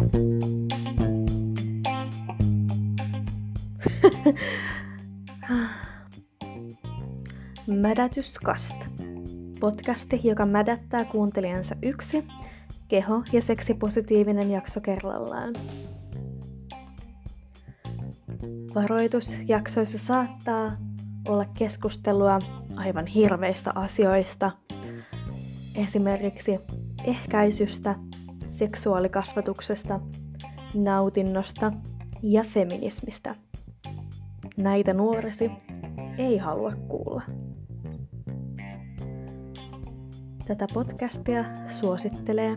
Mädätyskast. Podcasti, joka mädättää kuuntelijansa yksi keho- ja seksipositiivinen jakso kerrallaan. Varoitus jaksoissa saattaa olla keskustelua aivan hirveistä asioista, esimerkiksi ehkäisystä, seksuaalikasvatuksesta, nautinnosta ja feminismistä. Näitä nuoresi ei halua kuulla. Tätä podcastia suosittelee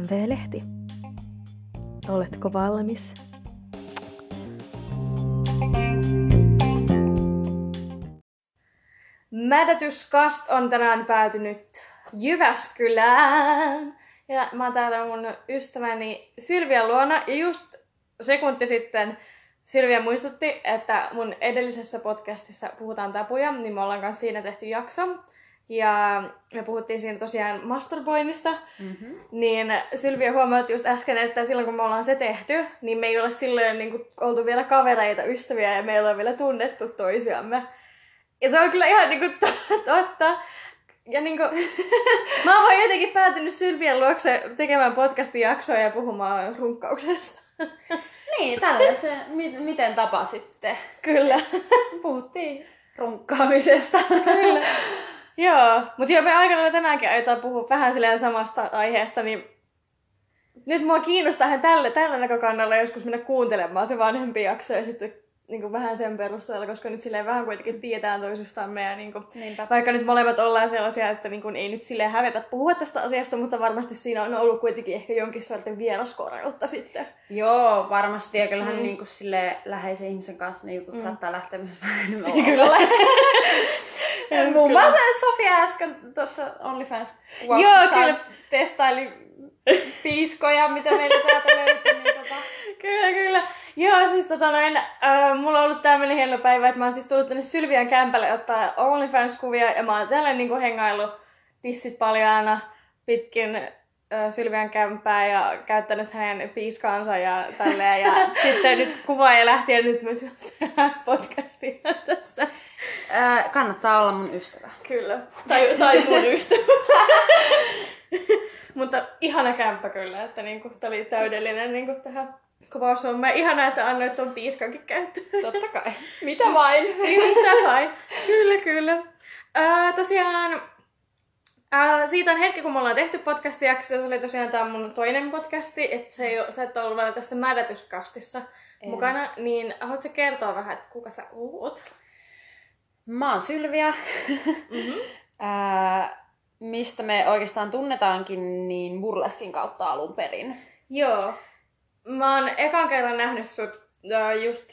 MV-lehti. Oletko valmis? Mädätyskast on tänään päätynyt Jyväskylään. Ja mä oon täällä mun ystäväni Sylvia luona. Ja just sekunti sitten Sylvia muistutti, että mun edellisessä podcastissa puhutaan tapuja, niin me ollaan kanssa siinä tehty jakso. Ja me puhuttiin siinä tosiaan masturboinnista, mm-hmm. niin Sylvia huomautti just äsken, että silloin kun me ollaan se tehty, niin me ei ole silloin niin kuin, oltu vielä kavereita, ystäviä ja meillä on vielä tunnettu toisiamme. Ja se on kyllä ihan niin kuin, totta. Ja niin kuin, mä oon vaan jotenkin päätynyt Sylvian luokse tekemään podcastin jaksoa ja puhumaan runkkauksesta. Niin, tällä se, mi- miten tapasitte. Kyllä. Puhuttiin runkkaamisesta. Kyllä. Joo, mutta joo, me aikana tänäänkin aiotaan puhua vähän silleen samasta aiheesta, niin nyt mua kiinnostaa tällä, tällä näkökannalla joskus mennä kuuntelemaan se vanhempi jakso ja sitten niin kuin vähän sen perusteella, koska nyt silleen vähän kuitenkin tietää toisistamme ja niin kuin, vaikka nyt molemmat ollaan sellaisia, että niin kuin, ei nyt silleen hävetä puhua tästä asiasta, mutta varmasti siinä on ollut kuitenkin ehkä jonkin sortin vieraskoreutta sitten. Joo, varmasti ja kyllähän mm. niin kuin, sille läheisen ihmisen kanssa ne jutut mm. saattaa lähteä myös vähän enemmän Kyllä. Muun muassa Sofia äsken tuossa OnlyFans Joo, kyllä. testaili piiskoja, mitä meillä täältä löytyy. Niin tota... Kyllä, kyllä. Joo, siis tota noin, äh, mulla on ollut tämmönen hieno päivä, että mä oon siis tullut tänne Sylvian kämpälle ottaa OnlyFans-kuvia ja mä oon täällä niinku hengailu tissit paljaana pitkin äh, Sylvian kämpää ja käyttänyt hänen piiskaansa ja tälleen. Ja sitten nyt kuvaaja lähti ja nyt me podcastia tässä. Äh, kannattaa olla mun ystävä. Kyllä. Tai, tai mun ystävä. Mutta ihana kämppä kyllä, että niinku, tää oli täydellinen niinku, tähän Mä Ihana, että annoit tuon piiskankin käyttöön. Totta kai. Mitä vain? Mitä vain. Kyllä, kyllä. Äh, tosiaan, äh, siitä on hetki, kun me ollaan tehty podcast-jakso. Se oli tosiaan tämä mun toinen podcasti, että se ei, sä et ollut vielä tässä mädätyskastissa en. mukana. Niin haluatko kertoa vähän, että kuka sä oot? Mä oon Sylviä. Mm-hmm. äh, mistä me oikeastaan tunnetaankin, niin burleskin kautta alun perin. Joo. Mä oon ekan kerran nähnyt sut uh, just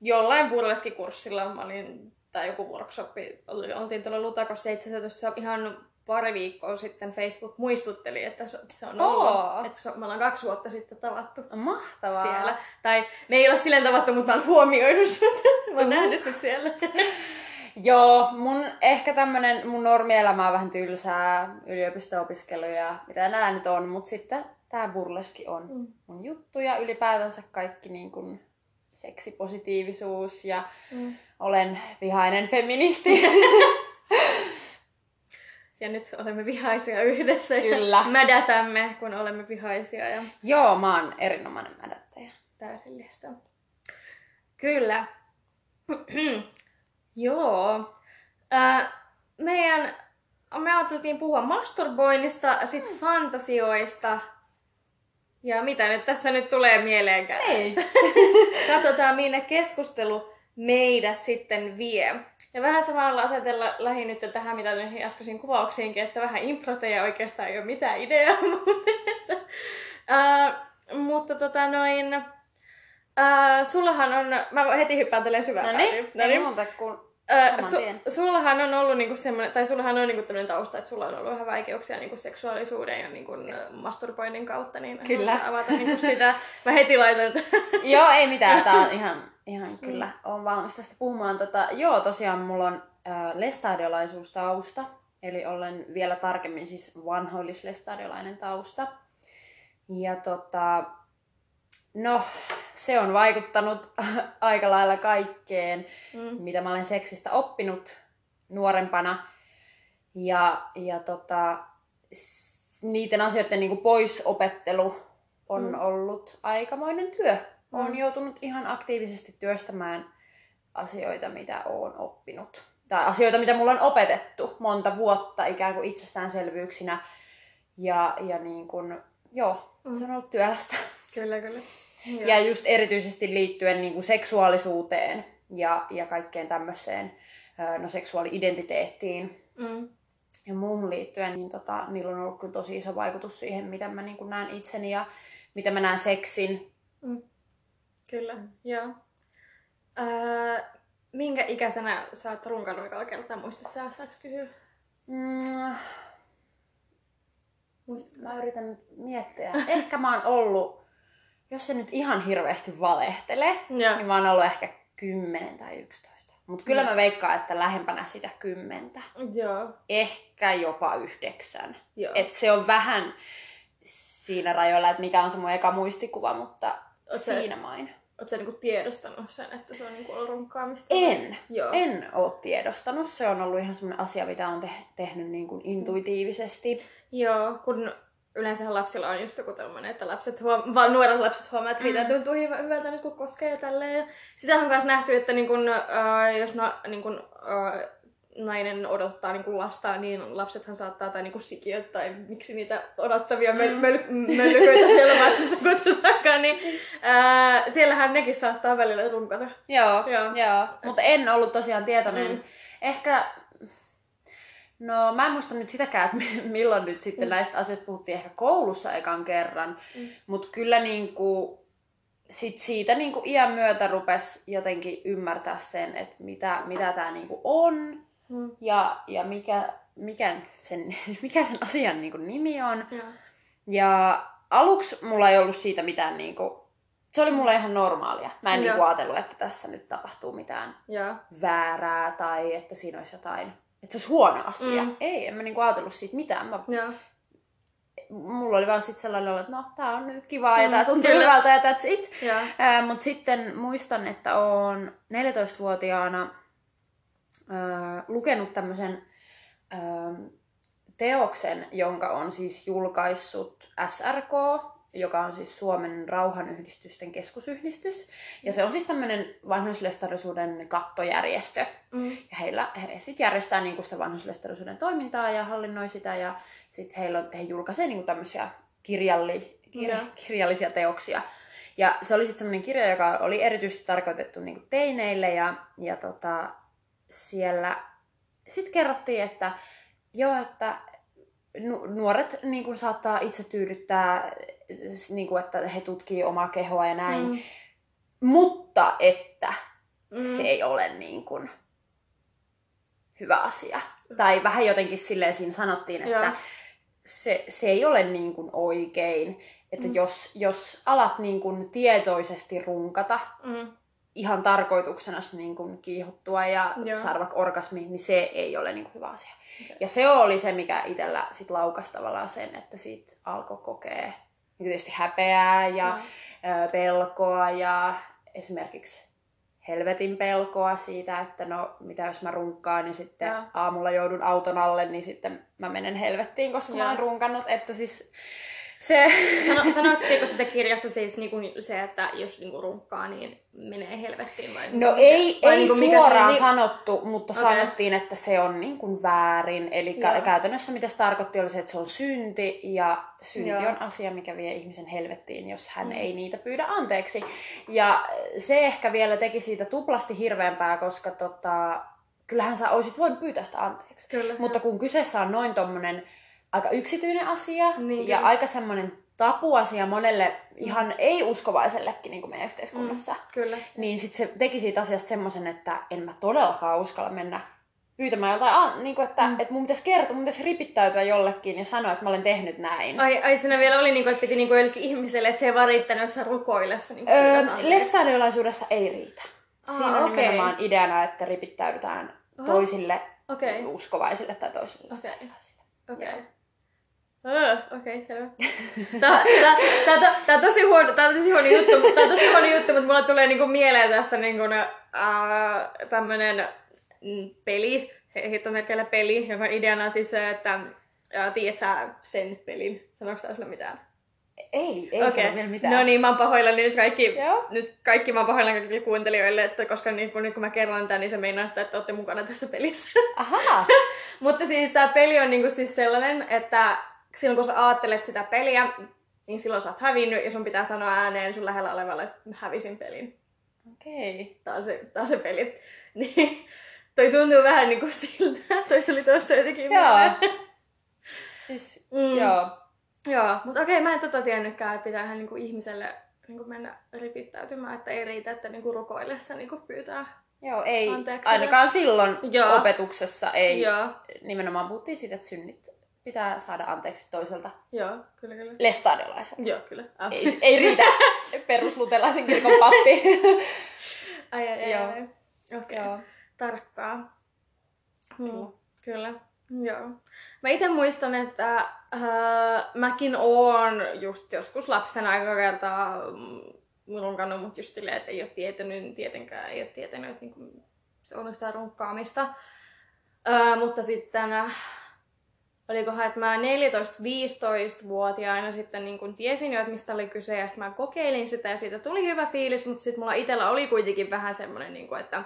jollain burleskikurssilla. Mä olin, tai joku workshopi, oltiin tuolla Lutakossa itse asiassa tuossa ihan pari viikkoa sitten Facebook muistutteli, että se on ollut, oh. että se, me ollaan kaksi vuotta sitten tavattu. Mahtavaa. Siellä. Tai me ei ole silleen tavattu, mutta mä oon huomioinut sut. mä oon nähnyt sut siellä. Joo, mun ehkä tämmönen mun normielämä on vähän tylsää, yliopisto-opiskelu ja mitä nää nyt on, mutta sitten tämä burleski on mm. mun juttu ja ylipäätänsä kaikki niin kuin seksipositiivisuus ja mm. olen vihainen feministi. ja nyt olemme vihaisia yhdessä Kyllä. ja mädätämme, kun olemme vihaisia. Ja... Joo, mä oon erinomainen mädättäjä. Täydellistä. Kyllä. Joo. Äh, meidän, me ajateltiin puhua masturboinnista, sit mm. fantasioista, ja mitä nyt tässä nyt tulee mieleenkään? Ei. Katsotaan, minne keskustelu meidät sitten vie. Ja vähän samalla asetella lähin nyt tähän, mitä näihin äskeisiin kuvauksiinkin, että vähän improteja oikeastaan ei ole mitään ideaa uh, mutta tota noin, uh, sullahan on, mä heti hyppään tälleen syvään No niin, muuta kuin su- sullahan on ollut niinku semmoinen, tai sullahan on niinku tämmöinen tausta, että sulla on ollut vähän vaikeuksia niinku seksuaalisuuden ja niinku masturboinnin kautta, niin kyllä. avata niinku sitä. Mä heti laitan. joo, ei mitään, tää on ihan, ihan mm. kyllä, on valmis tästä puhumaan. Tota, joo, tosiaan mulla on äh, lestadiolaisuustausta, eli olen vielä tarkemmin siis vanhoillislestadiolainen tausta. Ja tota, No, se on vaikuttanut aika lailla kaikkeen, Mm. mitä mä olen seksistä oppinut nuorempana. Ja, ja tota, niiden asioiden niin poisopettelu on mm. ollut aikamoinen työ. Mm. Olen joutunut ihan aktiivisesti työstämään asioita, mitä olen oppinut. Tai asioita, mitä mulla on opetettu monta vuotta ikään kuin itsestäänselvyyksinä. Ja, ja niin kuin, joo, Mm. se on ollut työlästä. Kyllä, kyllä. Joo. Ja just erityisesti liittyen niin kuin seksuaalisuuteen ja, ja kaikkeen tämmöiseen no, seksuaali-identiteettiin Mm. ja muuhun liittyen, niin tota, niillä on ollut kyllä tosi iso vaikutus siihen, miten mä niin kuin näen itseni ja miten mä näen seksin. Mm. Kyllä, joo. Öö, minkä ikäisenä sä oot runkannut ekalla kertaa? Muistatko sä, saaks kysyä? Mm, mä yritän miettiä. Ehkä mä oon ollut, jos se nyt ihan hirveästi valehtele, Joo. niin mä oon ollut ehkä 10 tai 11. Mutta kyllä Joo. mä veikkaan, että lähempänä sitä kymmentä. Joo. Ehkä jopa yhdeksän. Joo. Et se on vähän siinä rajoilla, että mikä on se mun eka muistikuva, mutta Oot siinä main. Oot sä niinku tiedostanut sen, että se on niinku ollut runkkaamista? En. Joo. En ole tiedostanut. Se on ollut ihan semmoinen asia, mitä on te- tehnyt niin kuin intuitiivisesti. Joo, kun yleensä lapsilla on just joku tommonen, että lapset huom- vaan nuoret lapset huomaa, että heitä tuntuu hyvä- hyvältä nyt kun koskee ja tälleen. Ja sitä on myös nähty, että niin kun, äh, jos na, niin kun, äh, nainen odottaa niin kun lasta, niin lapsethan saattaa, tai niin kun sikiöt, tai miksi niitä odottavia mm. möl- möl- möllyköitä siellä vatsassa kutsutakaan, niin äh, siellähän nekin saattaa välillä runkata. Joo, Joo. joo. mutta en ollut tosiaan tietoinen. Mm. Mm. Ehkä, no mä en muista nyt sitäkään, että mi- milloin nyt sitten mm. näistä asioista puhuttiin ehkä koulussa ekan kerran. Mm. Mutta kyllä niinku, sit siitä niinku iän myötä rupes jotenkin ymmärtää sen, että mitä, mitä tämä niinku on Mm. ja, ja mikä, mikä, sen, mikä sen asian niinku nimi on. Joo. Ja aluksi mulla ei ollut siitä mitään niinku, se oli mulle ihan normaalia. Mä en Joo. niinku ajatellut, että tässä nyt tapahtuu mitään Joo. väärää tai että siinä olisi jotain, että se olisi huono asia. Mm. Ei, en mä niinku ajatellut siitä mitään. Mä, Joo. mulla oli vaan sitten sellainen olo, että no, tää on nyt kivaa ja Mm, tää tuntuu kyllä. hyvältä ja that's it. Joo. Mutta sitten muistan, että oon 14-vuotiaana ää, lukenut tämmöisen ää, teoksen, jonka on siis julkaissut SRK, joka on siis Suomen rauhanyhdistysten keskusyhdistys. Ja se on siis tämmöinen vanhuslestaruuden kattojärjestö. Mm. Ja heillä, he sitten järjestää niinku sitä vanhuslestaruuden toimintaa ja hallinnoi sitä. Ja sitten heillä on, he julkaisee niinku tämmöisiä kirjalli, kir, kirjallisia teoksia. Ja se oli sitten semmoinen kirja, joka oli erityisesti tarkoitettu niinku teineille. Ja, ja tota, siellä sitten kerrottiin, että joo, että nu- nuoret niin kuin saattaa itse tyydyttää, niin kuin, että he tutkii omaa kehoa ja näin. Mm. Mutta että Mm. se ei ole niin kuin hyvä asia. Tai vähän jotenkin silleen siinä sanottiin, että Joo. se, se ei ole niin kuin oikein. Että Mm. jos, jos alat niin kuin tietoisesti runkata Mm. ihan tarkoituksena niin kuin kiihottua ja Joo. saada vaikka orgasmi, niin se ei ole niin kuin hyvä asia. Okei. Ja se oli se, mikä itsellä sit laukasi tavallaan sen, että siitä alkoi kokea tietysti häpeää ja ö, pelkoa ja esimerkiksi helvetin pelkoa siitä, että no mitä jos mä runkkaan ja sitten Joo. aamulla joudun auton alle, niin sitten mä menen helvettiin, koska Joo. mä oon runkannut, että siis se... Sano, sanottiinko sitä kirjassa siis niinku se, että jos niinku runkkaa, niin menee helvettiin vai? No ei, vai ei niinku mikä suoraan se- sanottu, mutta Okei. sanottiin, että se on niin kuin väärin. Eli Joo. Käytännössä mitä se tarkoitti oli se, että se on synti ja synti Joo. On asia, mikä vie ihmisen helvettiin, jos hän Mm. ei niitä pyydä anteeksi. Ja se ehkä vielä teki siitä tuplasti hirveämpää, koska tota, kyllähän sä olisit voinut pyytää sitä anteeksi. Kyllä. Mutta kun kyseessä on noin tommonen aika yksityinen asia Niin, ja kyllä. aika semmoinen tapuasia monelle ihan ei-uskovaisellekin niin kuin meidän yhteiskunnassa, Mm, kyllä. niin sitten se teki siitä asiasta semmoisen, että en mä todellakaan uskalla mennä pyytämään jotain, niin kuin, että, Mm. että mun pitäisi kertoa, mun pitäisi ripittäytyä jollekin ja sanoa, että mä olen tehnyt näin. Ai, ai siinä vielä oli, niinku, että piti niinku jollekin ihmiselle, että se ei vaan riittänyt, että sä rukoillessa niinku Öö, lestadiolaisuudessa ei riitä. Aa, Siinä on okei. nimenomaan ideana, että ripittäydytään Aha. toisille Okei. uskovaisille tai toisille. Okay. Oh, Okei, okay, selvä. Tää, tää, tää, tää, on tosi huono, on tosi huono juttu, tää on tosi huono juttu, mutta mulla tulee niinku mieleen tästä niinku, äh, tämmönen mm, peli, hittomerkillä peli, jonka ideana on siis se, että äh, tiedät sä sen pelin? Sanoiko tää sulle mitään? Ei, ei okay. vielä mitään. No niin, mä oon pahoillani nyt kaikki, Joo. nyt kaikki mä oon pahoillani kaikille kuuntelijoille, että koska niin kun, nyt kun mä kerron tämän, niin se meinaa sitä, että olette mukana tässä pelissä. Aha. Mutta siis tää peli on niinku siis sellainen, että silloin kun sä ajattelet sitä peliä, niin silloin sä oot hävinnyt ja sun pitää sanoa ääneen sun lähellä olevalle, että hävisin pelin. Okei. Okay. Tää on se, tää on se peli. Niin, toi tuntuu vähän niinku siltä. Toi tuli tosta jotenkin Joo. siis, mm. joo. Joo, mutta okei, mä en tota tiennytkään, että pitää ihan niinku ihmiselle niinku mennä ripittäytymään, että ei riitä, että niinku rukoillessa niinku pyytää Joo, ei. Anteeksi. Ainakaan silloin Joo. opetuksessa ei. Joo. Nimenomaan puhuttiin siitä, että synnit pitää saada anteeksi toiselta. Joo, kyllä, kyllä. Lestadiolaisen. Joo, kyllä. Ei, ei riitä peruslutelaisen kirkon pappi. ai, ai, Joo. ai. Okei, okay. tarkkaa. Hmm. Kyllä. kyllä. Joo. Mä itse muistan, että äh, mäkin oon just joskus lapsena aika kertaa runkannut, mutta just silleen, että ei ole tietänyt, tietenkään ei ole tietänyt, että niinku, se on sitä runkkaamista. Äh, mutta sitten äh, olikohan, että mä 14-15-vuotiaana sitten niin kun tiesin jo, että mistä oli kyse, ja sitten mä kokeilin sitä, ja siitä tuli hyvä fiilis, mutta sitten mulla itsellä oli kuitenkin vähän semmoinen, niin kuin, että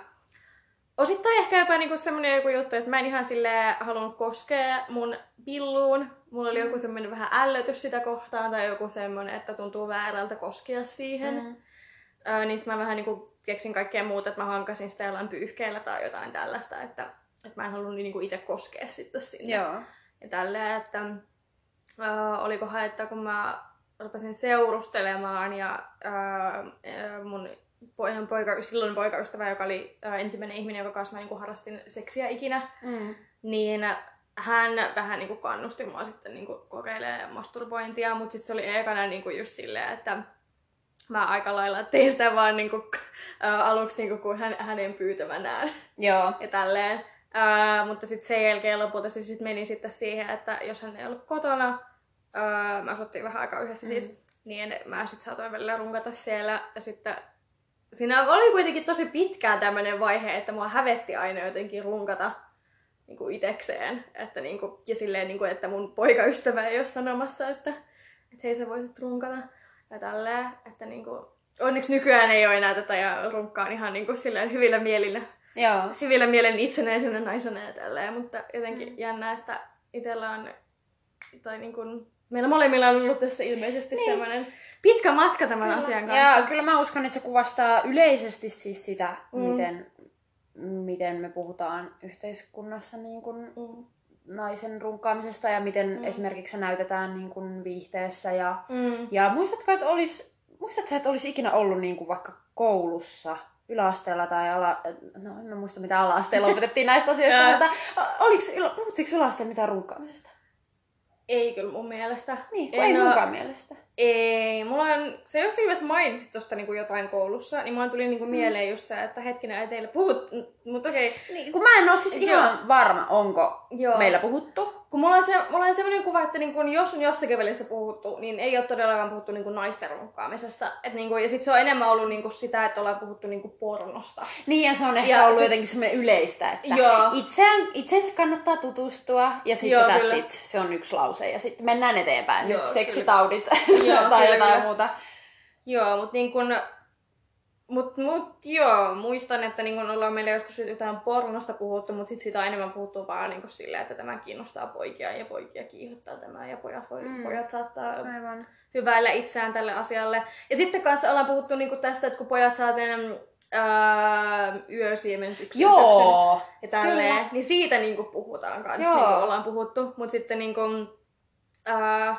osittain ehkä jopa niin semmoinen joku juttu, että mä en ihan sille halunnut koskea mun pilluun. Mulla oli mm. joku semmoinen vähän ällötys sitä kohtaan, tai joku semmoinen, että tuntuu väärältä koskea siihen. Mm. Öö, niin mä vähän niin kuin keksin kaikkea muuta, että mä hankasin sitä jollain pyyhkeellä tai jotain tällaista, että, että mä en halunnut niin itse koskea sitten sinne. Joo ja tälleen, että äh, olikohan, että kun mä rupesin seurustelemaan ja äh, mun ihan poika, silloin poikaystävä, joka oli äh, ensimmäinen ihminen, joka kanssa mä niin harrastin seksiä ikinä, mm. niin hän vähän niin kuin kannusti mua sitten niin kuin kokeilemaan masturbointia, mutta sitten se oli ekana niin kuin just silleen, että mä aika lailla tein sitä vaan niin kuin, äh, aluksi niin kuin, kuin hän, hänen pyytämänään. Joo. Ja tälleen. Ää, mutta sitten sen jälkeen lopulta se sit meni sitten siihen, että jos hän ei ollut kotona, ää, mä asuttiin vähän aikaa yhdessä mm. siis, niin mä sitten saatoin välillä runkata siellä. Ja sitten siinä oli kuitenkin tosi pitkään tämmöinen vaihe, että mua hävetti aina jotenkin runkata niin kuin itekseen. Että niin kuin, ja silleen, niin kuin, että mun poikaystävä ei ole sanomassa, että, että hei sä voisit runkata. Ja tälleen, että niin kuin, onneksi nykyään ei ole enää tätä ja runkkaan ihan niin kuin, silleen hyvillä mielillä Joo. hyvillä mielen itsenäisenä naisena ja tälleen, mutta jotenkin mm. jännä, että itsellä on, tai niin kuin, meillä molemmilla on ollut tässä ilmeisesti niin. semmoinen pitkä matka tämän kyllä. asian kanssa. Ja kyllä mä uskon, että se kuvastaa yleisesti siis sitä, mm. miten, miten me puhutaan yhteiskunnassa niin kuin mm. naisen runkaamisesta ja miten mm. esimerkiksi se näytetään niin kuin viihteessä. Ja, mm. ja muistatko, että olisi, muistatko, että olisi ikinä ollut niin kuin vaikka koulussa yläasteella tai ala... No, en muista mitä ala-asteella opetettiin näistä asioista, mutta oliko, puhuttiinko yläasteella mitään runkkaamisesta? Ei kyllä mun mielestä. Niin, ei munkaan mielestä. Ei, mulla on, se jossain vaiheessa mainitsit tosta niinku jotain koulussa, niin mulla tuli niinku mm. mieleen just se, että hetkinen ei teille puhut, mutta okei. Okay. Niin, kun mä en oo siis ihan varma, onko Joo. meillä puhuttu. Kun mulla on, se, mulla on sellainen kuva, että niin kun jos on jossakin välissä puhuttu, niin ei ole todellakaan puhuttu niin naisten runkkaamisesta. Et niin kun, ja sit se on enemmän ollut niin sitä, että ollaan puhuttu niin pornosta. Niin, ja se on ehkä ja ollut sit... jotenkin semmoinen yleistä, että joo. Itseään, itseensä kannattaa tutustua, ja sitten that's it. Se on yksi lause, ja sitten mennään eteenpäin. Joo, Seksitaudit joo, tai jotain kyllä. muuta. Joo, mutta niin kun, Mut, mut joo, muistan, että niin kun ollaan meillä joskus jotain pornosta puhuttu, mutta sit sitä on enemmän puhuttu vaan niin silleen, että tämä kiinnostaa poikia ja poikia kiihottaa tämä ja pojat, voi, mm. pojat saattaa Aivan. hyväillä itseään tälle asialle. Ja sitten kanssa ollaan puhuttu niin tästä, että kun pojat saa sen öö, yösiemensyksen Joo, ja tälleen, kyllä. niin siitä niin puhutaan kanssa, niin ollaan puhuttu. Mutta sitten niin kun, öö,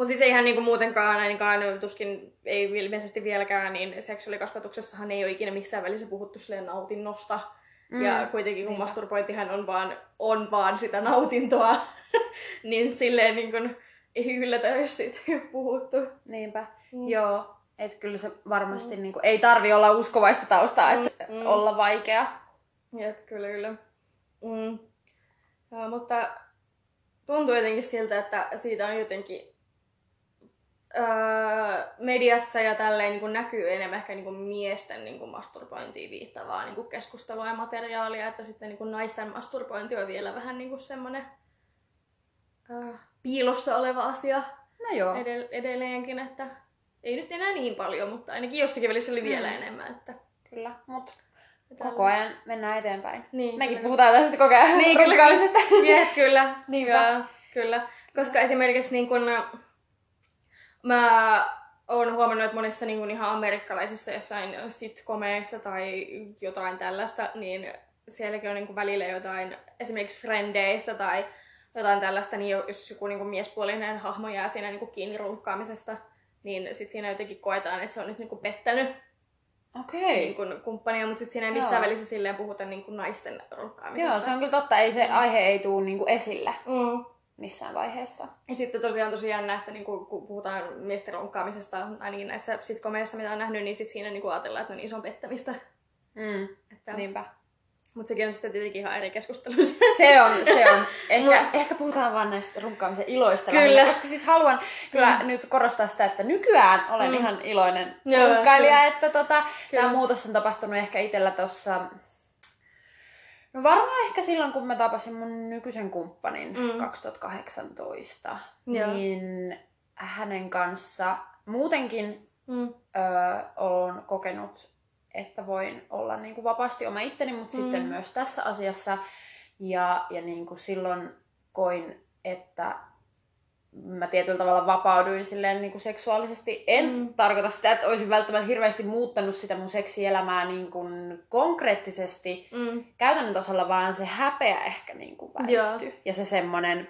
mutta siis eihän niinku muutenkaan ainakaan tuskin, ei ilmeisesti vieläkään, niin seksuaalikasvatuksessahan ei ole ikinä missään välissä puhuttu silleen nautinnosta. Mm. Ja kuitenkin kun masturbointihan on vaan, on vaan sitä nautintoa, niin silleen niin kun, ei yllätä, jos siitä ei ole puhuttu. Niinpä, mm. joo. Että kyllä se varmasti mm. niin kuin, ei tarvi olla uskovaista taustaa, että mm. olla vaikea. Jep, kyllä, kyllä. Mm. Ja, mutta tuntuu jotenkin siltä, että siitä on jotenkin öö, mediassa ja tälleen niin kuin näkyy enemmän ehkä niin kuin miesten niin kuin masturbointiin viittavaa niin kuin keskustelua ja materiaalia, että sitten niin kuin naisten masturbointi on vielä vähän niin kuin semmoinen öö, piilossa oleva asia No joo. edell- edelleenkin, että ei nyt enää niin paljon, mutta ainakin jossakin välissä oli vielä Mm. enemmän. Että, Kyllä, mutta koko ajan mennään eteenpäin. Niin, Mekin kyllä. puhutaan tästä koko ajan Niin, kyllä. kyllä. Niinpä. Joo, kyllä. Koska esimerkiksi niin kun, mä oon huomannut, että monissa niin kun ihan amerikkalaisissa jossain sitcomeissa tai jotain tällaista, niin sielläkin on niin kun välillä jotain, esimerkiksi Frendeissä tai jotain tällaista, niin jos joku niin kun miespuolinen hahmo jää siinä niin kun kiinni runkkaamisesta, niin sit siinä jotenkin koetaan, että se on nyt niin kun pettänyt Okei. niin kun kumppania, mutta sit siinä ei missään Joo. välissä silleen puhuta niin kun naisten runkkaamisesta. Joo, se on kyllä totta. Ei se aihe ei tule niinku esille Mm. Missään vaiheessa. Ja sitten tosiaan tosi jännä, että niinku, kun puhutaan miesten ronkkaamisesta, ainakin näissä sitcomeissa, mitä on nähnyt, niin sit siinä niinku ajatellaan, että on ison pettämistä. Mm. Että... Niinpä. Mutta sekin on sitten tietenkin ihan eri keskustelu. Se on, se on. Ehkä, ehkä puhutaan vaan näistä runkkaamisen iloista. Kyllä. lähinnä, Koska siis haluan kyllä nyt korostaa sitä, että nykyään olen Mm. ihan iloinen Joo, runkkailija. kyllä. Että tota, tämä muutos on tapahtunut ehkä itsellä tuossa... No varmaan ehkä silloin, kun mä tapasin mun nykyisen kumppanin Mm. 2018. Joo. Niin hänen kanssa muutenkin mm. öö, olen kokenut, että voin olla niin kuin vapaasti oma itteni, mutta Mm. mm. sitten myös tässä asiassa. Ja, ja niin kuin silloin koin, että mä tietyllä tavalla vapauduin silleen niin kuin seksuaalisesti. En Mm. tarkoita sitä, että olisin välttämättä hirveästi muuttanut sitä mun seksielämää niin kuin konkreettisesti Mm. käytännön tasolla, vaan se häpeä ehkä niin kuin Joo. väistyi. Ja se semmoinen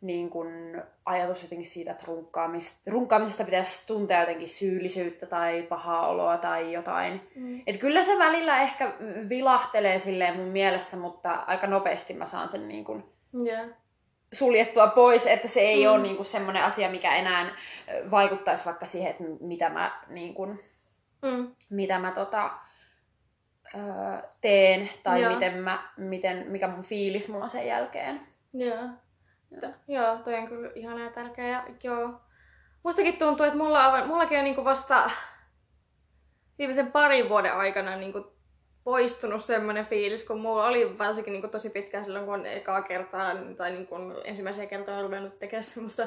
niin kuin ajatus jotenkin siitä, että runkkaamista, runkkaamisesta pitäisi tuntea jotenkin syyllisyyttä tai pahaa oloa tai jotain. Mm. Et kyllä se välillä ehkä vilahtelee silleen mun mielessä, mutta aika nopeasti mä saan sen niin kuin Yeah. Suljettua pois, että se ei Mm. ole niin kuin semmoinen asia, mikä enää ö, vaikuttaisi vaikka siihen, että mitä mä, niin kuin, Mm. mitä mä tota, teen tai Joo. miten mä, miten, mikä mun fiilis mulla on sen jälkeen. Joo. Joo. Joo, toi on kyllä ihana ja tärkeä. Ja, joo. Mustakin tuntuu, että mulla on, mullakin on niinku vasta viimeisen parin vuoden aikana niinku poistunut semmoinen fiilis, kun mulla oli varsinkin niinku tosi pitkään silloin, kun ekaa kertaa tai niinku ensimmäisiä kertaa on ruvennut tekemään semmoista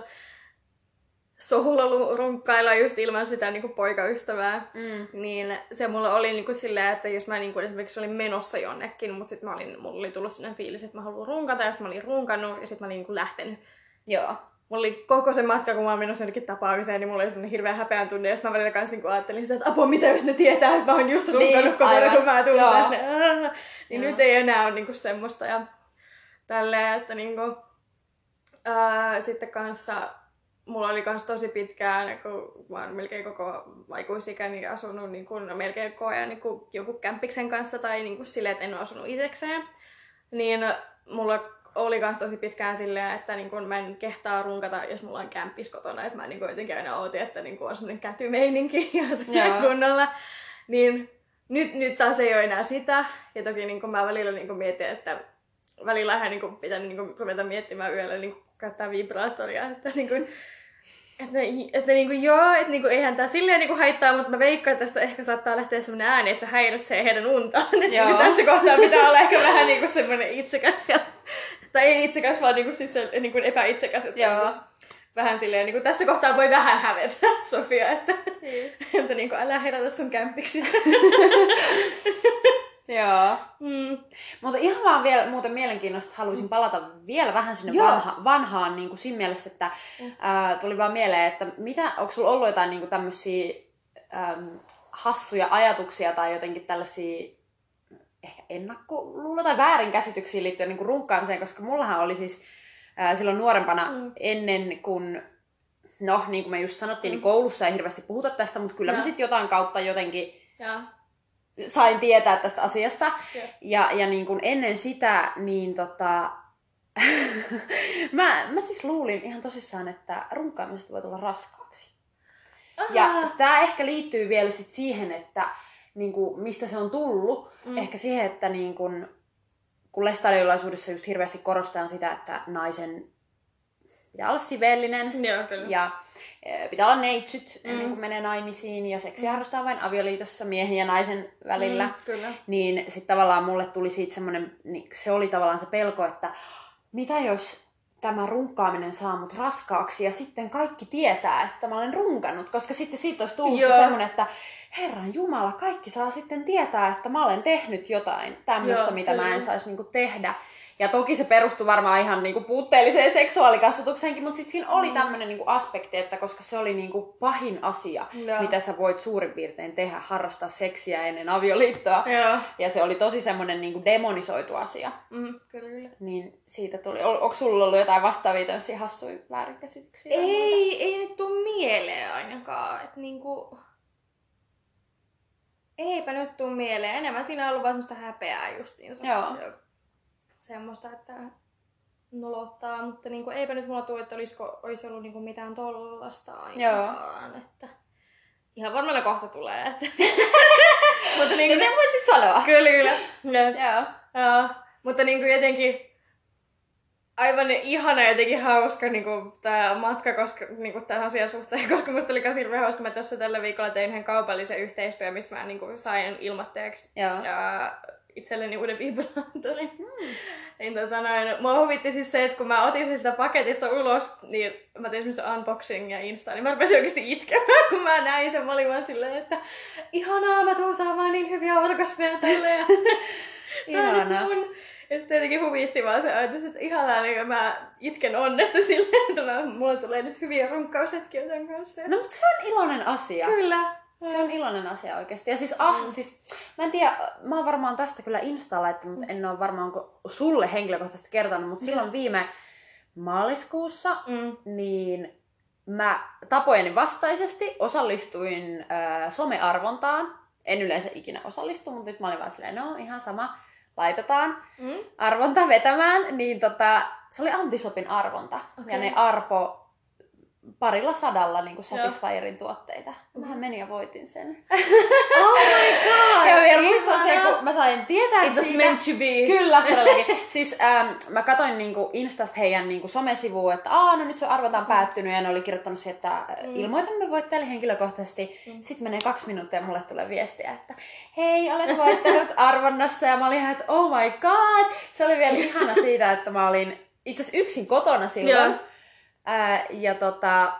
sohularunkkailla just ilman sitä niinku poikaystävää. Mm. Niin se mulla oli niinku silleen, että jos mä niinku esimerkiksi olin menossa jonnekin, mutta sitten mulla oli tullut sellainen fiilis, että mä haluan runkata, ja sitten mä olin runkannut, ja sitten mä olin niinku lähtenyt. Joo. Mulla oli koko se matka, kun mä olin menossa jonnekin tapaamiseen, niin mulla oli semmoinen hirveä häpeän tunne, ja sitten mä välillä kanssa niinku ajattelin sitä, että apua, mitä jos ne tietää, että mä oon just runkannut Niin, kotona, aivan. kun mä tulen Joo. tänne. Niin Joo. nyt ei enää ole niinku semmoista, ja tälleen, että niinku, ää, sitten kanssa mulla oli kans tosi pitkään, kun mä oon melkein koko aikuisikäni asunut niin kun, melkein koko ajan niin kun joku kämppiksen kanssa tai niin kun silleen, että en ole asunut itsekseen. Niin mulla oli kans tosi pitkään silleen, että niin kun mä en kehtaa runkata, jos mulla on kämppis kotona. Että mä niin jotenkin aina ootin, että niin on semmonen kätymeininki ja Joo. kunnolla. Niin nyt, nyt taas ei ole enää sitä. Ja toki niin mä välillä niin mietin, että välillä ihan niin pitänyt niin ruveta miettimään yöllä niin käyttää vibraattoria. Että niin kun, että, että niinku, joo, että niinku, eihän tää silleen niinku haittaa, mutta mä veikkaan, että tästä ehkä saattaa lähteä semmoinen ääni, että se häiritsee heidän untaan. Että niinku, tässä kohtaa pitää olla ehkä vähän niinku semmoinen itsekäs. Ja, tai ei itsekäs, vaan niinku, siis se, niinku epäitsekäs. Että Joo. niinku, vähän silleen, niinku, tässä kohtaa voi vähän hävetä, Sofia, että, että niinku, älä herätä sun kämpiksi. Joo. mm. Mutta ihan vaan vielä muuten mielenkiinnosta haluaisin palata vielä vähän sinne Joo. vanha, vanhaan niin kuin siinä mielessä, että ää, tuli vaan mieleen, että mitä, onko sulla ollut jotain niin tämmöisiä hassuja ajatuksia tai jotenkin tällaisia ehkä ennakkoluuloja tai väärinkäsityksiä liittyen niin kuin runkkaamiseen, koska mullahan oli siis ää, silloin nuorempana Mm. ennen kuin No, niin kuin me just sanottiin, niin koulussa ei hirveästi puhuta tästä, mutta kyllä Joo. mä sitten jotain kautta jotenkin Ja, sain tietää tästä asiasta. Joo. Ja, ja niin kuin ennen sitä, niin tota... mä, mä siis luulin ihan tosissaan, että runkkaamisesta voi tulla raskaaksi. Ja Ah. tämä ehkä liittyy vielä sit siihen, että niin kuin, mistä se on tullut. Mm. Ehkä siihen, että niin kuin, kun lestadiolaisuudessa just hirveästi korostetaan sitä, että naisen pitää olla sivellinen. Joo, kyllä. Ja pitää olla neitsyt ennen kuin menee naimisiin. Ja seksi harrastaa vain avioliitossa miehen ja naisen välillä. Mm, kyllä. Niin sitten tavallaan mulle tuli siitä semmoinen, niin se oli tavallaan se pelko, että mitä jos tämä runkkaaminen saa mut raskaaksi ja sitten kaikki tietää, että mä olen runkannut, koska sitten siitä olisi tullut se Joo. semmoinen, että Herran Jumala, kaikki saa sitten tietää, että mä olen tehnyt jotain tämmöistä, mitä mä en kyllä. saisi niinku tehdä. Ja toki se perustui varmaan ihan niinku puutteelliseen seksuaalikasvatukseenkin, mutta sitten siinä oli Mm. tämmöinen niinku aspekti, että koska se oli niinku pahin asia, Joo. mitä sä voit suurin piirtein tehdä, harrastaa seksiä ennen avioliittoa. Joo. Ja se oli tosi semmoinen niinku demonisoitu asia. Mm, kyllä, kyllä. Niin siitä tuli. On, onko sulla ollut jotain vastaavia tämmöisiä hassuja väärinkäsityksiä? Ei, ei nyt tuu mieleen ainakaan. Että niinku... Eipä nyt tuu mieleen. Enemmän siinä on ollut vaan semmoista häpeää justiinsa. Joo. Semmoista, että nolottaa, mutta niinku, eipä nyt mulla tuu, että olisiko, olisi ollut niinku mitään tollasta ainakaan. Että ihan varmaan kohta tulee. Että... mutta niinku, Ja sen voisit sanoa. kyllä, kyllä. Joo. Joo, mutta niinku jotenkin aivan ihana jotenkin hauska niinku tää matka koska, niinku tämän asian suhteen, koska musta oli myös hirveän hauska. Mä tässä tällä viikolla tein yhden kaupallisen yhteistyön, missä mä niinku sain ilmatteeksi ja itselleni uuden vibraattorin. Hmm. Niin tota noin, mua huvitti siis se, että kun mä otin sen sitä paketista ulos, niin mä tein semmoisen unboxing ja Insta, niin mä rupesin oikeasti itkemään, kun mä näin sen. Mä olin vaan silleen, että ihanaa, mä tuun saamaan niin hyviä orgasmeja on nyt Ihanaa. mun. Ja sitten jotenkin huvitti vaan se ajatus, että ihanaa, niin mä itken onnesta silleen, että mä, mulla tulee nyt hyviä runkkaushetkiä tämän kanssa. No mutta se on iloinen asia. Kyllä. Se on iloinen asia oikeasti. Ja siis, ah, siis, mä en tiedä, mä oon varmaan tästä kyllä Insta laittanut, mutta en ole varmaan sulle henkilökohtaisesti kertonut, mutta silloin viime maaliskuussa, Mm. niin mä tapojeni vastaisesti osallistuin äh, somearvontaan. En yleensä ikinä osallistu, mutta nyt mä olin vaan silleen, no ihan sama, laitetaan Mm. arvonta vetämään, niin tota, se oli Antisopin arvonta. Okei. Ja ne arpo parilla sadalla niin Satisfyerin tuotteita. Mähän menin ja voitin sen. Oh my god! ja vielä muistan se, ihanaa. kun mä sain tietää It siitä. meant to be. Kyllä, todellakin. siis ähm, mä katsoin niinku Instasta heidän niinku somesivuun, että Aa, no nyt se arvonta on päättynyt ja ne oli kirjoittanut siihen, että mm. ilmoitamme voittajalle henkilökohtaisesti. Mm. Sitten menee kaksi minuuttia ja mulle tulee viestiä, että hei, olet voittanut arvonnassa ja mä olin ihan, että oh my god. Se oli vielä ihana siitä, että mä olin itse asiassa yksin kotona silloin. Joo. Ää, ja tota,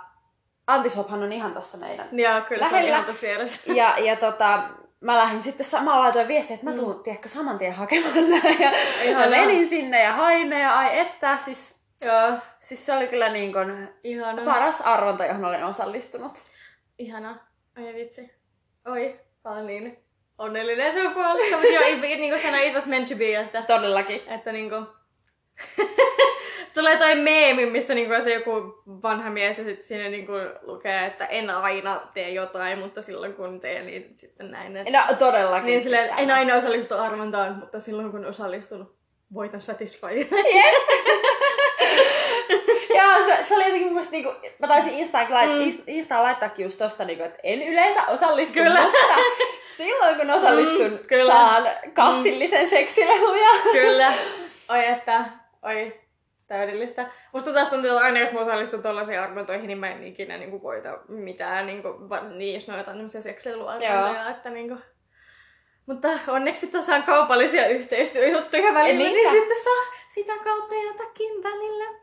Antishophan on ihan tossa meidän Joo, kyllä se on Lähellä. ihan tuossa vieressä. ja, ja tota, mä lähdin sitten samalla laitoin viestiä, että mä tuun, mm. tiedätkö, saman tien hakemaan sen. Ja Ihanaa. mä menin sinne ja hain ne ja ai että, siis, Joo, siis se oli kyllä niin kuin ihana. paras arvonta, johon olen osallistunut. Ihana. Ai vitsi. Oi, mä olen niin onnellinen sun puolesta. Mutta joo, niin kuin sanoin, it was meant to be, että, Todellakin. että niinku... Tulee toi meemi, missä niinku on se joku vanha mies ja sitten siinä niinku lukee, että en aina tee jotain, mutta silloin kun teen, niin sitten näin. Että... No todellakin. Niin silleen, en aina osallistu arvontaan, mutta silloin kun osallistun, voitan Satisfyer. Joo, se, se oli jotenkin musta niinku, mä taisin Instaan, lait, mm. Instaan laittaakin just tosta niinku, että en yleensä osallistu, Kyllä. mutta silloin kun osallistun, Mm, kyllä. saan kassillisen seksileluja. Kyllä. Oi että, oi, täydellistä. Musta taas tuntuu, että aina jos mä osallistun tollaisiin arvontoihin, niin mä en ikinä niinku voita mitään, niinku, va- niin jos ne on jotain tämmöisiä seksileluarvontoja, että niinku... Mutta onneksi tässä on kaupallisia yhteistyöjuttuja välillä, Niinpä. niin sitten saa sitä kautta jotakin välillä.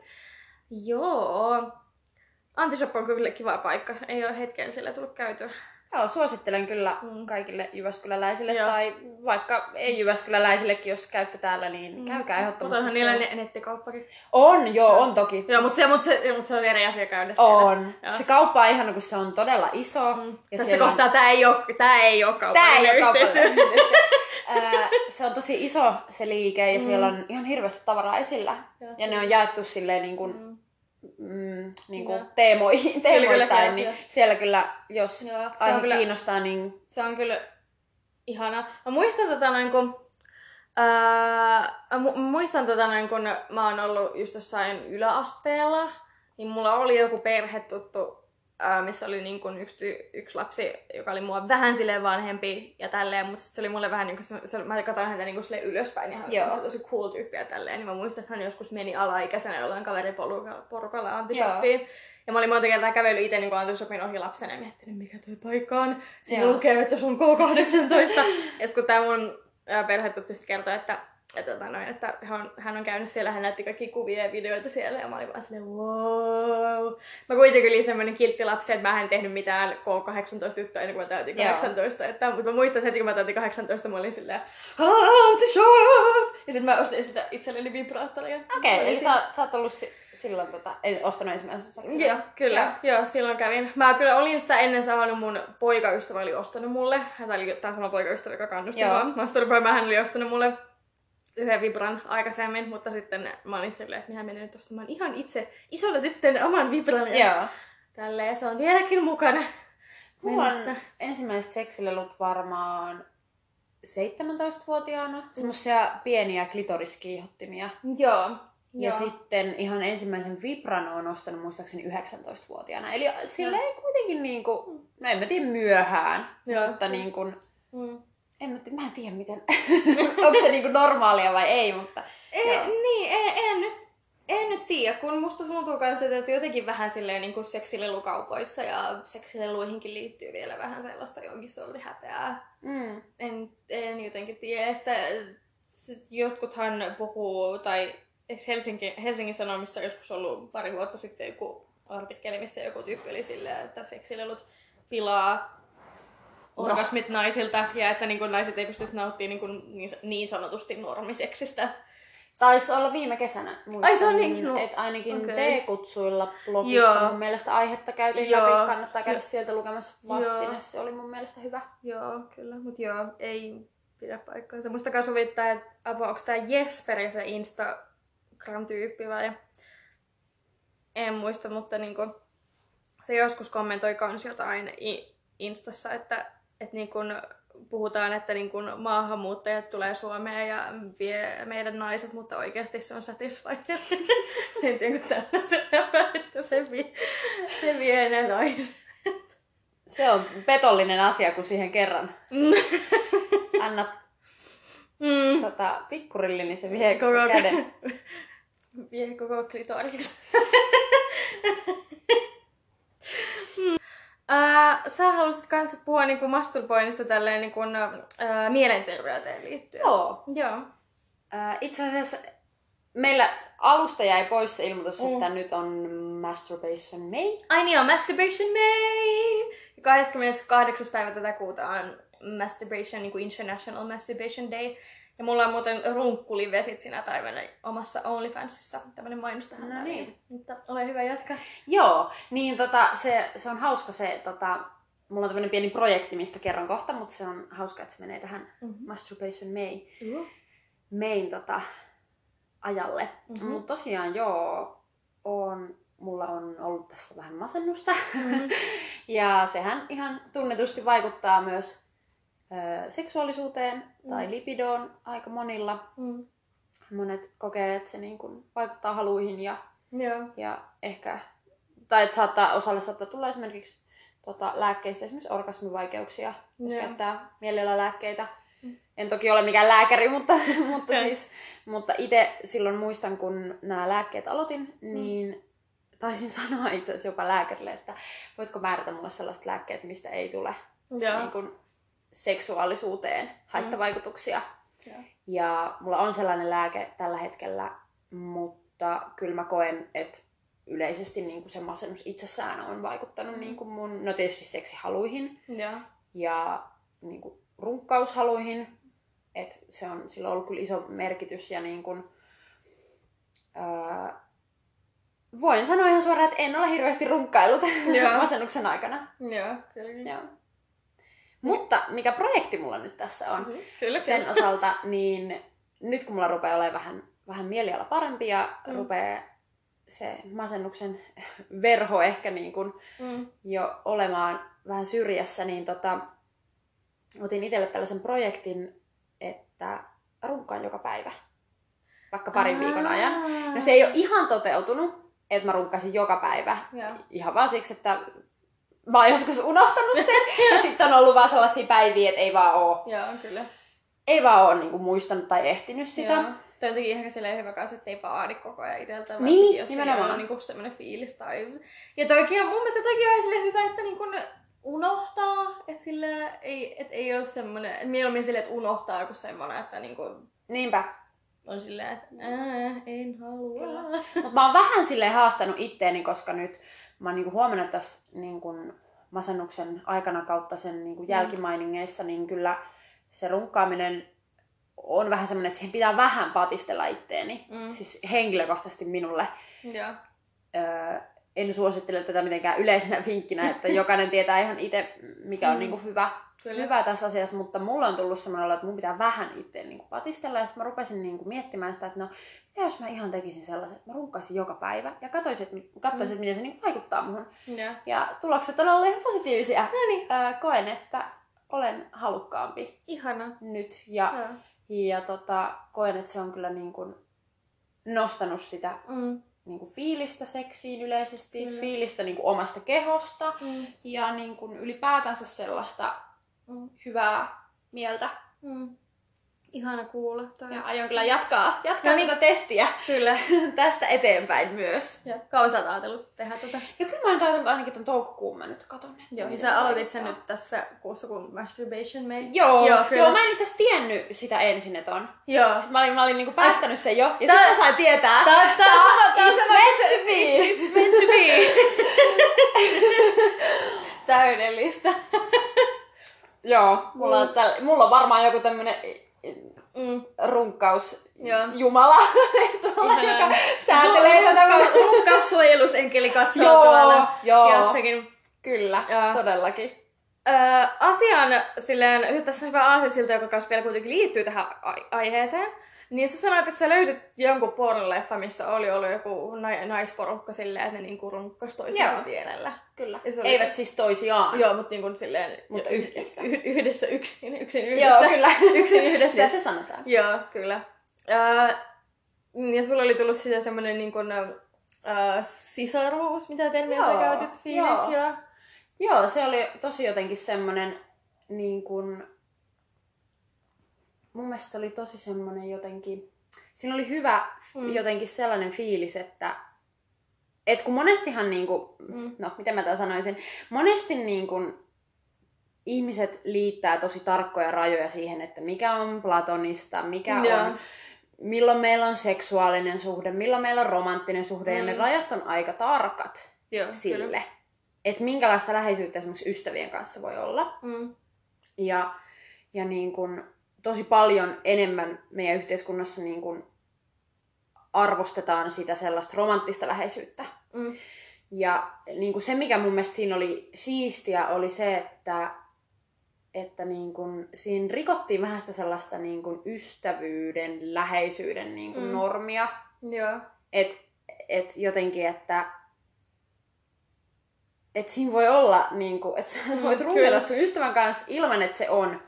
Joo. Antishop on kyllä kiva paikka. Ei ole hetken sillä tullut käytyä. Joo, suosittelen kyllä kaikille Jyväskyläläisille Joo. tai vaikka ei Jyväskyläläisillekin, jos käytte täällä, niin käykää Mutta ehdottomasti. onhan niillä ne- nettikauppakin. On, joo, on toki. Joo, mutta se, mut se, mut se on eri asia käydä siellä. On. Joo. Se kauppa on ihana, kun se on todella iso. Mm. Ja Tässä siellä kohtaa tää ei oo, tää ei oo Tää kaupallinen ei ole. Ää, se on tosi iso se liike ja siellä on ihan hirveästi tavaraa esillä. Joo. Ja ne on jaettu silleen niin kuin, mm, niin kuin kyllä, teemoittain, joo, niin joo. siellä kyllä, jos Joo, aihe kyllä- kiinnostaa, niin Se on kyllä ihana. Mä muistan tota noin, kun... Ää, mu- muistan tota noin, kun mä oon ollut just jossain yläasteella, niin mulla oli joku perhetuttu ää, missä oli niin kuin yksi, yksi lapsi, joka oli mua vähän silleen vanhempi ja tälleen, mutta se oli mulle vähän niin kuin, se, se, mä katsoin häntä niin kuin silleen ylöspäin ja hän Joo. oli se tosi cool tyyppi ja tälleen, niin mä muistan, että hän joskus meni alaikäisenä jollain kaveriporukalla antishoppiin. Ja mä olin monta kertaa kävellyt itse niin antishopin ohi lapsena ja miettinyt, mikä toi paikka on. Siinä Joo. lukee, että se on K18. ja sitten kun tää mun ää, perhetuttu sit kertoi, että että, tota noin, että hän on, hän on käynyt siellä, hän näytti kaikki kuvia ja videoita siellä ja mä olin vaan silleen wow. Mä kuitenkin olin semmoinen kiltti lapsi, että mä en tehnyt mitään K18 tyttöä ennen kuin mä täytin Joo. 18. Että, mutta mä muistan, että heti kun mä täytin 18, mä olin silleen the shop! Ja sitten mä ostin sitä itselleni vibraattoria. Okei, olin eli sä, sä oot ollut si- silloin tota, ei ostanut ensimmäisen saksin. Joo, kyllä. Joo. joo, silloin kävin. Mä kyllä olin sitä ennen saanut, mun poikaystävä oli ostanut mulle. Hän oli tämä sama poikaystävä, joka kannusti Joo. mua. Mä ostanut hän oli ostanut mulle yhden vibran aikaisemmin, mutta sitten mä olin silleen, että minä menen nyt ostamaan ihan itse isolla tyttönä oman vibran. Joo. Tälleen, se on vieläkin mukana. Mulla on ensimmäiset seksilelut varmaan 17-vuotiaana. Semmoisia pieniä klitoriskiihottimia. Joo. Ja joo. sitten ihan ensimmäisen vibran on ostanut muistaakseni 19-vuotiaana. Eli silleen kuitenkin niinku, no en mä tiedä myöhään, Joo. mutta niinku, Mm. En mä, tiedä, mä en tiedä miten, onko se niinku normaalia vai ei, mutta Ei, Joo. niin, en, en, nyt, en nyt tiedä, kun musta tuntuu myös, että jotenkin vähän silleen niin kuin seksilelukaupoissa ja seksileluihinkin liittyy vielä vähän sellaista jonkin sortin häpeää. mm, En, en jotenkin tiedä. Ja Sitten, sit jotkuthan puhuu, tai eikö Helsinki, Helsingin Sanomissa joskus ollut pari vuotta sitten joku artikkeli, missä joku tyyppi oli silleen, että seksilelut pilaa orgasmit naisilta ja että niin kuin, naiset ei pystyisi nauttimaan niin, kuin, niin, niin sanotusti normiseksistä. Taisi olla viime kesänä, muistan, Ai, se on niin, no. että ainakin Okei. T-kutsuilla blogissa Joo. mun mielestä aihetta käytiin Joo. läpi, kannattaa käydä sieltä lukemassa vastine, Joo. se oli mun mielestä hyvä. Joo, kyllä. Mutta joo, ei pidä paikkaansa. Musta kanssa huvittaa, että Abo, onko tää Jesperi se Instagram-tyyppi vai? En muista, mutta niinku, se joskus kommentoi kans jotain Instassa, että, että niinku, puhutaan, että niinku, maahanmuuttajat tulee Suomeen ja vie meidän naiset, mutta oikeasti se on satisfied. en tiedä, kun tällaisen läpä, että se vie, se vie ne naiset. Se on petollinen asia, kun siihen kerran annat Mm. tota, pikkurilli, niin se vie koko Koko käden. Vie koko klitoriksi. Ää, sä halusit kanssa puhua niinku masturboinnista tälleen niinku, ää, mielenterveyteen liittyen. Joo. Joo. Äh, itse asiassa meillä alusta jäi pois se ilmoitus, Mm. että nyt on Masturbation May. Ai niin, on Masturbation May! Ja 28. päivä tätä kuuta on Masturbation, niin kuin International Masturbation Day. Ja mulla on muuten runkkulivesit sinä päivänä omassa OnlyFansissa. Tämmönen mainos tähän No niin. Mutta ole hyvä jatkaa. Joo, niin tota, se, se on hauska se, tota, mulla on tämmöinen pieni projekti, mistä kerron kohta, mutta se on hauska, että se menee tähän Mhm. Masturbation May, Uh. Main tota, ajalle. Mhm. Mm-hmm. Mutta tosiaan joo, on, mulla on ollut tässä vähän masennusta. Mhm. ja sehän ihan tunnetusti vaikuttaa myös seksuaalisuuteen tai lipidoon aika monilla. Mm. Monet kokee, että se niin kuin vaikuttaa haluihin ja, Joo. ja ehkä, tai että saattaa, osalle saattaa tulla esimerkiksi tota, lääkkeistä esimerkiksi orgasmivaikeuksia, jos Joo. käyttää mielellä lääkkeitä. En toki ole mikään lääkäri, mutta, mutta, siis, mutta itse silloin muistan, kun nämä lääkkeet aloitin, niin taisin sanoa itse asiassa jopa lääkärille, että voitko määrätä mulle sellaiset lääkkeet, mistä ei tule Joo. niin kuin, seksuaalisuuteen haittavaikutuksia. Joo. Ja mulla on sellainen lääke tällä hetkellä, mutta kyllä mä koen, että yleisesti niin kuin se masennus itsessään on vaikuttanut niin kuin mun, no tietysti seksihaluihin Joo. ja niin kuin runkkaushaluihin. Et se on, sillä on ollut kyllä iso merkitys ja niin kuin, ää, voin sanoa ihan suoraan, että en ole hirveästi runkkailut masennuksen aikana. Joo, kyllä. Joo. Mutta mikä projekti mulla nyt tässä on? Mhm. Kyllä, sen kyllä. osalta, niin nyt kun mulla rupeaa olemaan vähän, vähän mieliala parempi ja Mm. rupeaa se masennuksen verho ehkä niin kuin Mm. jo olemaan vähän syrjässä, niin tota, otin itselle tällaisen projektin, että runkkaan joka päivä. Vaikka parin viikon ajan. No se ei ole ihan toteutunut, että mä runkkasin joka päivä. Joo. Ihan vaan siksi, että mä oon joskus unohtanut sen. ja sitten on ollut vaan sellaisia päiviä, että ei vaan oo, Joo, kyllä. ei vaan oo niinku muistanut tai ehtinyt sitä. Joo. Toi on jotenkin ihan silleen hyvä kanssa, että ei vaadi koko ajan itseltä. Niin, jos nimenomaan. Ei ole niinku semmoinen fiilis. Tai... Ja toikin on, mun mielestä toikin on hyvä, että niinku unohtaa. Että sille ei, et ei ole semmoinen, mieluummin silleen, että unohtaa kuin semmoinen, että niinku Niinpä. on silleen, että ää, en halua. Mutta mä oon vähän silleen haastanut itteeni, koska nyt mä oon niinku huomannut tässä niinku masennuksen aikana kautta sen niinku jälkimainingeissa, niin kyllä se runkkaaminen on vähän semmoinen, että siihen pitää vähän patistella itteeni. Mm. Siis henkilökohtaisesti minulle. Joo. Öö, en suosittele tätä mitenkään yleisenä vinkkinä, että jokainen tietää ihan itse, mikä on Mm. niinku hyvä, Kyllä. hyvä tässä asiassa, mutta mulla on tullut semmoinen olo, että mun pitää vähän itse niinku patistella, ja sitten mä rupesin niinku miettimään sitä, että no, mitä jos mä ihan tekisin sellaisen, että mä runkkaisin joka päivä, ja katsoisin, että, katsoisin, että miten se niinku vaikuttaa muhun. Joo. Ja tulokset on ollut ihan positiivisia. No niin. Öö, koen, että olen halukkaampi Ihana. nyt, ja, Joo. ja tota, koen, että se on kyllä niin kuin nostanut sitä Mm. niin kuin fiilistä seksiin yleisesti, Kyllä. fiilistä niin kuin omasta kehosta Mm. ja niin kuin ylipäätänsä sellaista Mm. hyvää mieltä. Mm. Ihana kuulla toi. Ja aion kyllä jatkaa, jatkaa No niin. tätä testiä Kyllä. tästä eteenpäin myös. Ja kauan sä ajatellut tehdä tätä? Ja kyllä mä oon taitanut ainakin ton toukokuun mä nyt katon. Joo, miten sä aloitit sen nyt tässä kuussa, kun Masturbation May. Joo, Joo, kyllä. joo, mä en itse asiassa tiennyt sitä ensin, että on. Joo. Sitten mä olin, mä olin niinku päättänyt sen jo, ja Tää- sitten mä sain tietää. Tää, tää, tää, sama- tää, It's meant to be. It's meant to be. Täydellistä. Joo, mulla on, täl, mulla on varmaan joku tämmönen Mm. runkkaus Joo. jumala tuolla, joka säätelee tätä. Runkkaussuojelusenkeli katsoo Joo, tuolla joo. jossakin. Kyllä, Joo. todellakin. Öö, asian silleen, tässä on hyvä aasisilta, joka kanssa vielä kuitenkin liittyy tähän ai- aiheeseen. Niin sä sanoit, että sä löysit jonkun pornoleffa, missä oli ollut joku na- naisporukka silleen, että ne niinku runkkas toisensa Joo. vierellä. Kyllä. Ja oli- Eivät siis toisiaan. Joo, mutta niinku silleen... Mutta yhdessä. Y- yhdessä yksin, yksin yhdessä. Joo, kyllä. yksin yhdessä. Sitä se sanotaan. Joo, kyllä. Öö, ja sulla oli tullut siitä semmoinen niin kuin, öö, sisaruus, mitä termiä sä käytit, fiilis. joo. Joo. Joo, se oli tosi jotenkin semmonen niin kuin... Mun mielestä se oli tosi semmonen jotenkin... Siinä oli hyvä Mm. mm. jotenkin sellainen fiilis, että... Et kun monestihan niinku... Mm. No, miten mä tämän sanoisin? Monesti niinku ihmiset liittää tosi tarkkoja rajoja siihen, että mikä on platonista, mikä Joo. on milloin meillä on seksuaalinen suhde, milloin meillä on romanttinen suhde, ja ne Mm. rajat on aika tarkat Joo, sille, että minkälaista läheisyyttä esimerkiksi ystävien kanssa voi olla. Mm. Ja, ja niin kun, tosi paljon enemmän meidän yhteiskunnassa niin kun arvostetaan sitä sellaista romanttista läheisyyttä. Mm. Ja niin kun se, mikä mun mielestä siinä oli siistiä, oli se, että, että niin kun, siinä rikottiin vähän sitä sellaista niin kun ystävyyden, läheisyyden niin kun Mm. normia. Joo. Et, et jotenkin, että et siinä voi olla, niin kuin, että sä voit runkella sun ystävän kanssa ilman, että se on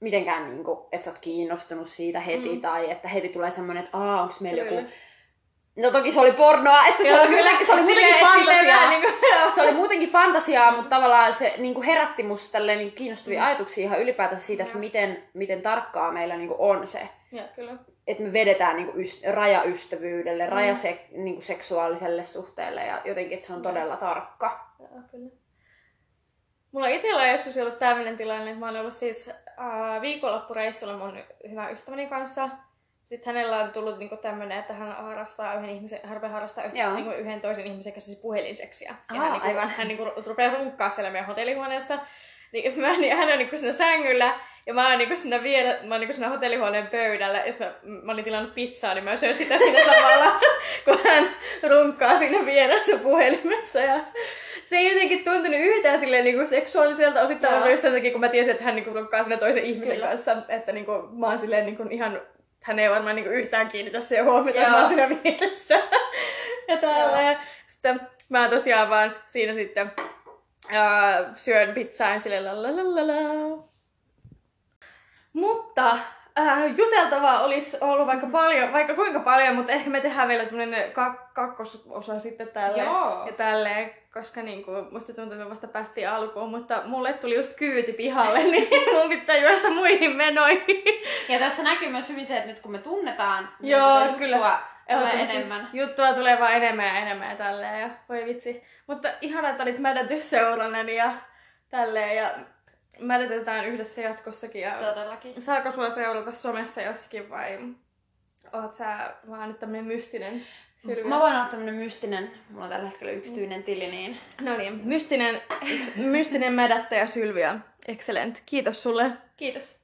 mitenkään, niin kuin, että sä oot kiinnostunut siitä heti, Mm. tai että heti tulee semmoinen, että aa, onko meillä Kyllä. joku... No toki se oli pornoa, että se Joo, oli, kyllä. se oli muutenkin Silleen- fantasiaa. niinku- joo. se oli muutenkin fantasiaa, mutta tavallaan se niin kuin herätti musta tälleen niin kiinnostavia Mm. ajatuksia ihan ylipäätään siitä, että miten, miten tarkkaa meillä niin kuin on se Joo, kyllä. että me vedetään niinku yst- raja ystävyydelle, Mm. raja se- niinku seksuaaliselle suhteelle ja jotenkin, että se on todella tarkka. Joo, kyllä. Mulla itsellä on joskus ollut tämmöinen tilanne, että mä oon ollut siis äh, viikonloppureissulla mun hyvän ystäväni kanssa. Sitten hänellä on tullut niinku tämmöinen, että hän harrastaa yhden ihmisen, rupeaa harrastaa Joo. niinku yhden toisen ihmisen kanssa siis puhelinseksiä. Ja Aa, hän, niinku, aivan. hän niinku rupeaa runkkaa siellä meidän hotellihuoneessa. Niin mä, niin hän on niinku siinä sängyllä ja mä oon niinku siinä, viere, mä oon niinku siinä hotellihuoneen pöydällä. Ja mä, mä olin tilannut pizzaa, niin mä syön sitä siinä samalla, kun hän runkkaa siinä vieressä puhelimessa. Ja se ei jotenkin tuntunut yhtään silleen niinku seksuaaliselta osittain Joo. myös sen takia, kun mä tiesin, että hän niinku runkkaa siinä toisen ihmisen Kyllä. kanssa. Että niinku, mä oon silleen niinku ihan hän ei varmaan niinku yhtään kiinnitä siihen huomiota, että Joo. mä oon siinä vieressä. ja täällä. Ja sitten mä tosiaan vaan siinä sitten ää, syön pizzaa ja silleen la la la la la. Mutta äh, juteltavaa olisi ollut vaikka paljon, vaikka kuinka paljon, mutta ehkä me tehdään vielä tämmönen kak- kakkososa sitten tälle Joo. ja tälleen, koska niinku, musta tuntuu, että me vasta päästiin alkuun, mutta mulle tuli just kyyti pihalle, niin mun pitää juosta muihin menoihin. Ja tässä näkyy myös hyvin se, että nyt kun me tunnetaan, niin Joo, tätä kyllä. juttua tulee enemmän. Juttua tulee vaan enemmän ja enemmän ja tälleen ja voi vitsi. Mutta ihana, että olit mädätysseuranen ja tälleen ja mädätetään yhdessä jatkossakin ja Todellakin. Saako sulla seurata somessa jossakin vai oot sä vaan nyt tämmönen mystinen Sylviä? Mä voin olla tämmönen mystinen, mulla on tällä hetkellä yksityinen tili, niin No niin, mystinen, mystinen mädättäjä Sylvia. Excellent. Kiitos sulle. kiitos.